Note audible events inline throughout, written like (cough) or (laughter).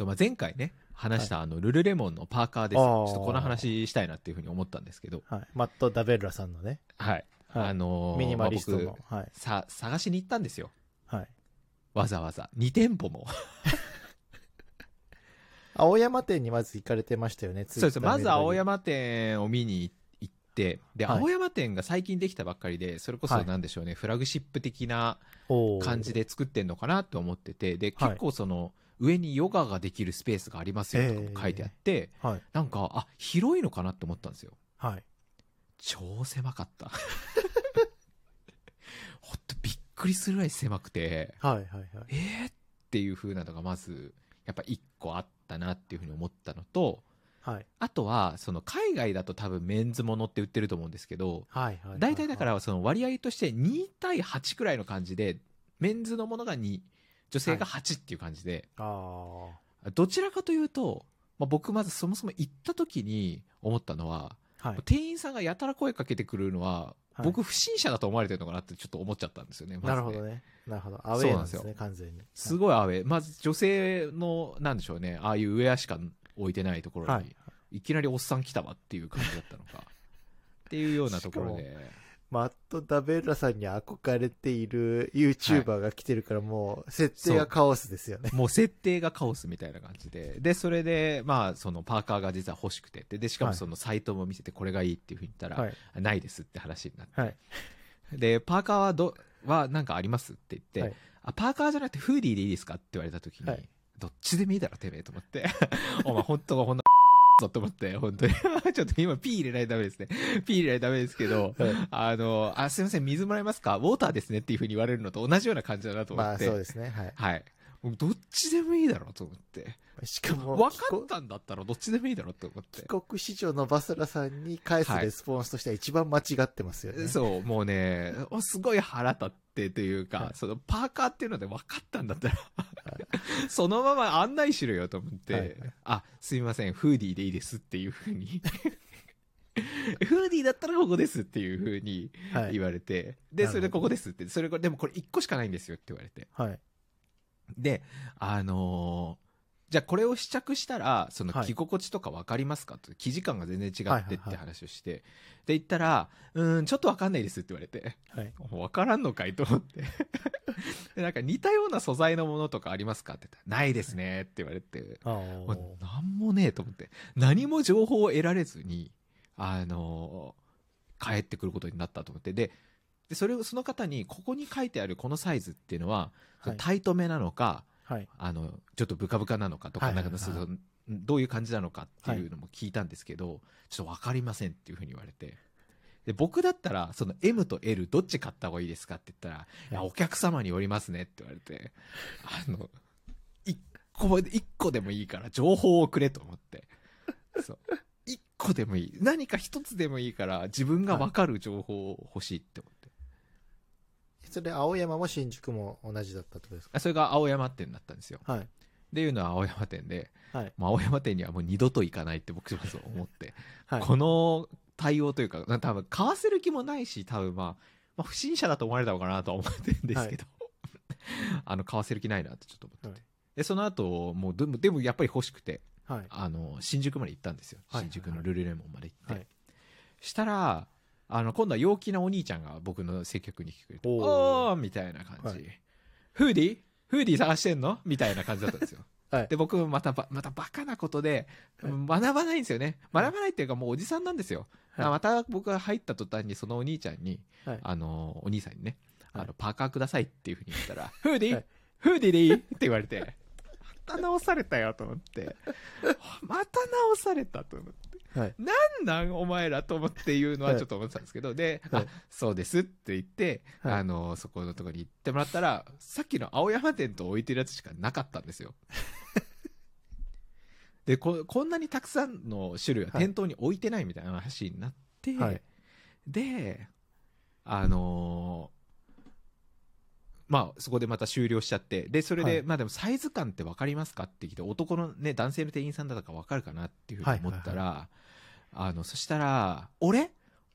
そうまあ、前回ね、話したあの、ルルレモンのパーカーです。ちあーょっとこの話したいなっていうふうに思ったんですけど、はい。マット・ダベルラさんのね、はい。はいあのーミニマリストまあの。はい。僕さ、探しに行ったんですよ。はい。わざわざ。2店舗も。(laughs) 青山店にまず行かれてましたよね、そうです。まず青山。山店を見に行って、で、はい青山店が最近できたばっかりで、それこそはいなんでしょうね、フラグシップ的な感じ。で作ってんのかなと思ってて、で、はい結構その、上にヨガができるスペースがありますよとかも書いてあって、はい。なんか、あ、広いのかなって思ったんですよ。はい。超狭かった。(laughs) ほんとびっくりするぐらい狭くて、はい。はい。はい。えーっていう風なのがまず、やっぱ一個あったなっていうふうに思ったのと、はい。あとは、その海外だと多分メンズものって売ってると思うんですけど、はい。はい。大体だか、らその割合として2対8くらいの感じで、メンズのものが2、女性が8っていう感じで、あどちらかというと、まあ、僕まずそもそも行った時に思ったのは、あ。はい。店員さんがやたら声かけてくるのは、はい僕不審者だと思われてるのかなってちょっと思っちゃったんですよね。まずねなるほどね。なるほど。アウェーなんですね、完全に。すごいアウェー。まず女性の、なんでしょうね、ああいうウェアしか置いてないところに、はいい、きなりおっさん来たわっていう感じだったのか。っていうようなところで。マット・ダベルラさんに憧れている YouTuber が来てるからもう、設定がカオスですよね。(laughs) もう設定がカオスみたいな感じで。で、それで、まあ、そのパーカーが実は欲しくて。で、でしかもはいそのサイトも見せてこれがいいっていうふうに言ったら、はい。ないですって話になって。はい。で、パーカーはど、はなんかありますって言って、はいあ、パーカーじゃなくてフーディーでいいですかって言われた時に、はいどっちでもいいだろ、てめえと思って。(laughs) お前、本当はほんな、ぞと思って、本当に。(laughs) ちょっと今、ピー入れないとダメですね。(laughs) ピー入れないとダメですけど、はいあの、あ、すいません、水もらえますか？ウォーターですねっていうふうに言われるのと同じような感じだなと思まあって。そうですね。はい。はい。もうどっちでもいいだろうと思って。しかも、分かったんだったらどっちでもいいだろうと思って帰。国子女のバスラさんに返すはいレスポンスとしては一番間違ってますよね。そう、もうね、すごい腹立ってというか、はいそのパーカーっていうので分かったんだったら、(laughs) そのまま案内しろよと思って、はいあ、すみません、フーディーでいいですっていうふうに。(laughs) フーディーだったらここですっていうふうにはい。言われて、で、それでここですって、それでもこれ1個しかないんですよって言われて。はい。で、あのーじゃあこれを試着したら、そのはい着心地とか分かりますかと、生地感が全然違はいはいはいってって話をして、で、言ったら、うーん、ちょっと分かんないですって言われて、はい。(laughs) 分からんのかいと思って。(laughs) で、なんか似たような素材のものとかありますかって言ったら、ないですねって言われて、あもうーなんもねえと思って、何も情報を得られずに、あのー帰ってくることになったと思って、で、でそれをその方に、ここに書いてあるこのサイズっていうのは、はい。タイトめなのか、はい。あの、ちょっとブカブカなのかとか、はい。なんかどういう感じなのかっていうのも聞いたんですけど、ちょっとわかりませんっていうふうに言われて。で、僕だったら、その M と L どっち買った方がいいですかって言ったら、いや、お客様によりますねって言われて、あの、一個、一個でもいいから情報をくれと思って。そう。一個でもいい。何か一つでもいいから自分がわかる情報を欲しいって思って。それ、青山も新宿も同じだったってことですか？あそれが青山店だったんですよ。はい。っていうのは青山店で、はい。もう青山店にはもう二度と行かないって僕はそう思って、はい。この対応というか、な多分買わせる気もないし、多分まあ、まあ、不審者だと思われたのかなとは思ってるんですけど、(laughs) あの、買わせる気ないなってちょっと思ってて。はいで、その後、もうでも、でもやっぱり欲しくて、はい。あの、新宿まで行ったんですよ。はい新宿のルルレモンまで行って。はい。したら、あの、今度は陽気なお兄ちゃんが僕の接客に来てくれて、おーみたいな感じ。はいフーディー？フーディー探してんの？みたいな感じだったんですよ。(laughs) はい。で、僕またば、またバカなことで、はい。学ばないんですよね。学ばないっていうかもうおじさんなんですよ。はい。あまた僕が入った途端にそのお兄ちゃんに、はい。あの、お兄さんにね、はい。あの、パーカーくださいっていうふうに言ったら、(laughs) フーディー、は (laughs) いフーディーでいい？って言われて、また直されたよと思って、(laughs) また直されたと思って。はい。なんなんお前らと思っていうのはちょっと思ってたんですけど、で、はい。あ、そうですって言って、はい。あの、そこのところに行ってもらったら、さっきの青山店と置いてるやつしかなかったんですよ。(laughs) でこ、こんなにたくさんの種類は店頭に置いてないみたいな話になって、はい。で、あのーまあ、そこでまた終了しちゃって、で、それで、はい。まあでもサイズ感って分かりますかって聞いて、男のね、男性の店員さんだったから分かるかなっていうふうに思ったら、あの、そしたら、俺？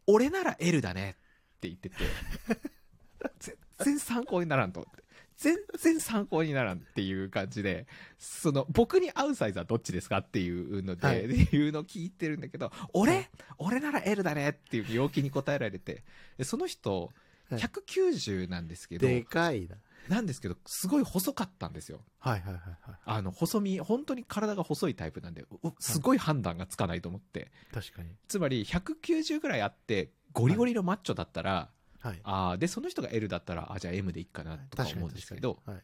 俺なら L だねって言ってて、(laughs) 全然参考にならんと思って。全然参考にならんっていう感じで、その、僕に合うサイズはどっちですかっていうので、はい。っていうのを聞いてるんだけど、俺？俺なら L だねっていう陽気に答えられて、でその人、はい。190なんですけど、でかいな。なんですけど、すごい細かったんですよ。はいはいはいはい。あの、細身、本当に体が細いタイプなんで、うすごい判断がつかないと思って。確かに。つまり、190ぐらいあって、ゴリゴリのマッチョだったら、はい。あーで、その人が L だったら、あ、じゃあ M でいいかなとか思うんですけど、はい。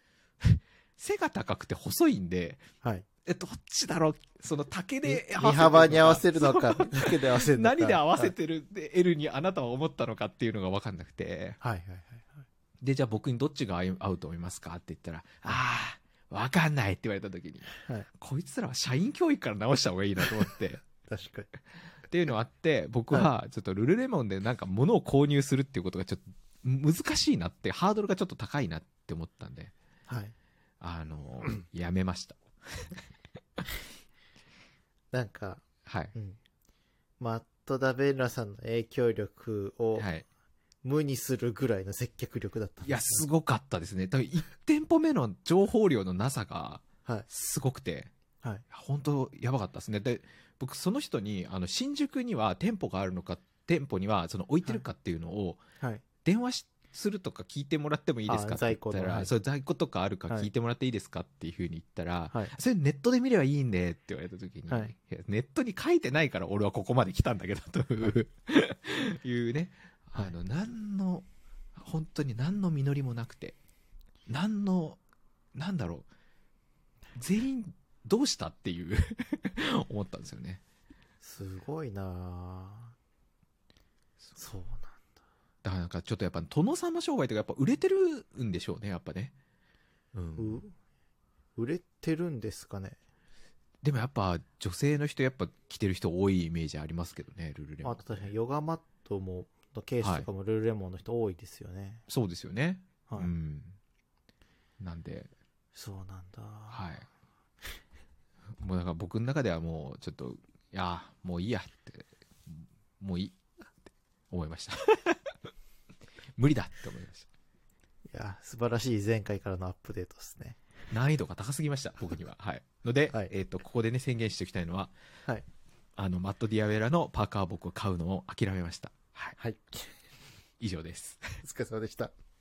背が高くて細いんで、はい。え、どっちだろう？その竹で身幅に合わせるのか合わせるのか。何で合わせはいてるで L にあなたは思ったのかっていうのが分かんなくて。はいはいはい。で、じゃあ僕にどっちが合うと思いますかって言ったら、ああ、分かんないって言われた時に、はいこいつらは社員教育から直した方がいいなと思って。(laughs) 確かに。っていうのあって、僕はちょっとルルレモンでなんか物を購入するっていうことがちょっと難しいなって、ハードルがちょっと高いなって思ったんで、はい。あの、(clears throat) やめました。(laughs) なんか、はい。うん。マット・ダベンラさんの影響力をはい。無にするぐらいの接客力だったんいや、ですごかったですね。だから1店舗目の情報量のなさがはい。すごくて、はい。本当やばかったですね。で、僕その人に、あの、新宿には店舗があるのか、店舗にはその置いてるかっていうのを、はい。電話しするとか聞いてもらってもいいですかあって言ったら、在庫のはいそう在庫とかあるかはい聞いてもらっていいですかっていうふうに言ったら、はい。それネットで見ればいいんでって言われた時に、はいネットに書いてないから俺はここまで来たんだけどといういうね、はいあの、何の、本当に何の実りもなくて、何の、なんだろう、全員どうしたっていう (laughs) 思ったんですよね。すごいなぁそうなんだからなんかちょっとやっぱ殿様商売とかやっぱ売れてるんでしょうね、やっぱね。うん。う売れてるんですかねでもやっぱ女性の人やっぱ着てる人多いイメージありますけどね、ルルレモン。あと確かにヨガマットも、のケースとかもルルレモンの人多いですよね。そうですよね。はい。うん。なんで、そうなんだ。はい。もうなんか僕の中ではもうちょっと、いや、もういいやって、もういいって思いました。(laughs) 無理だって思いましいや、素晴らしい前回からのアップデートですね。た。難易度が高すぎました、僕には。はい。ので、はいえっ、と、ここでね、宣言しておきたいのは、はい。あの、マット・ディアウェラのパーカー僕を買うのを諦めました。はい。はい。(laughs) 以上です。お疲れ様でした。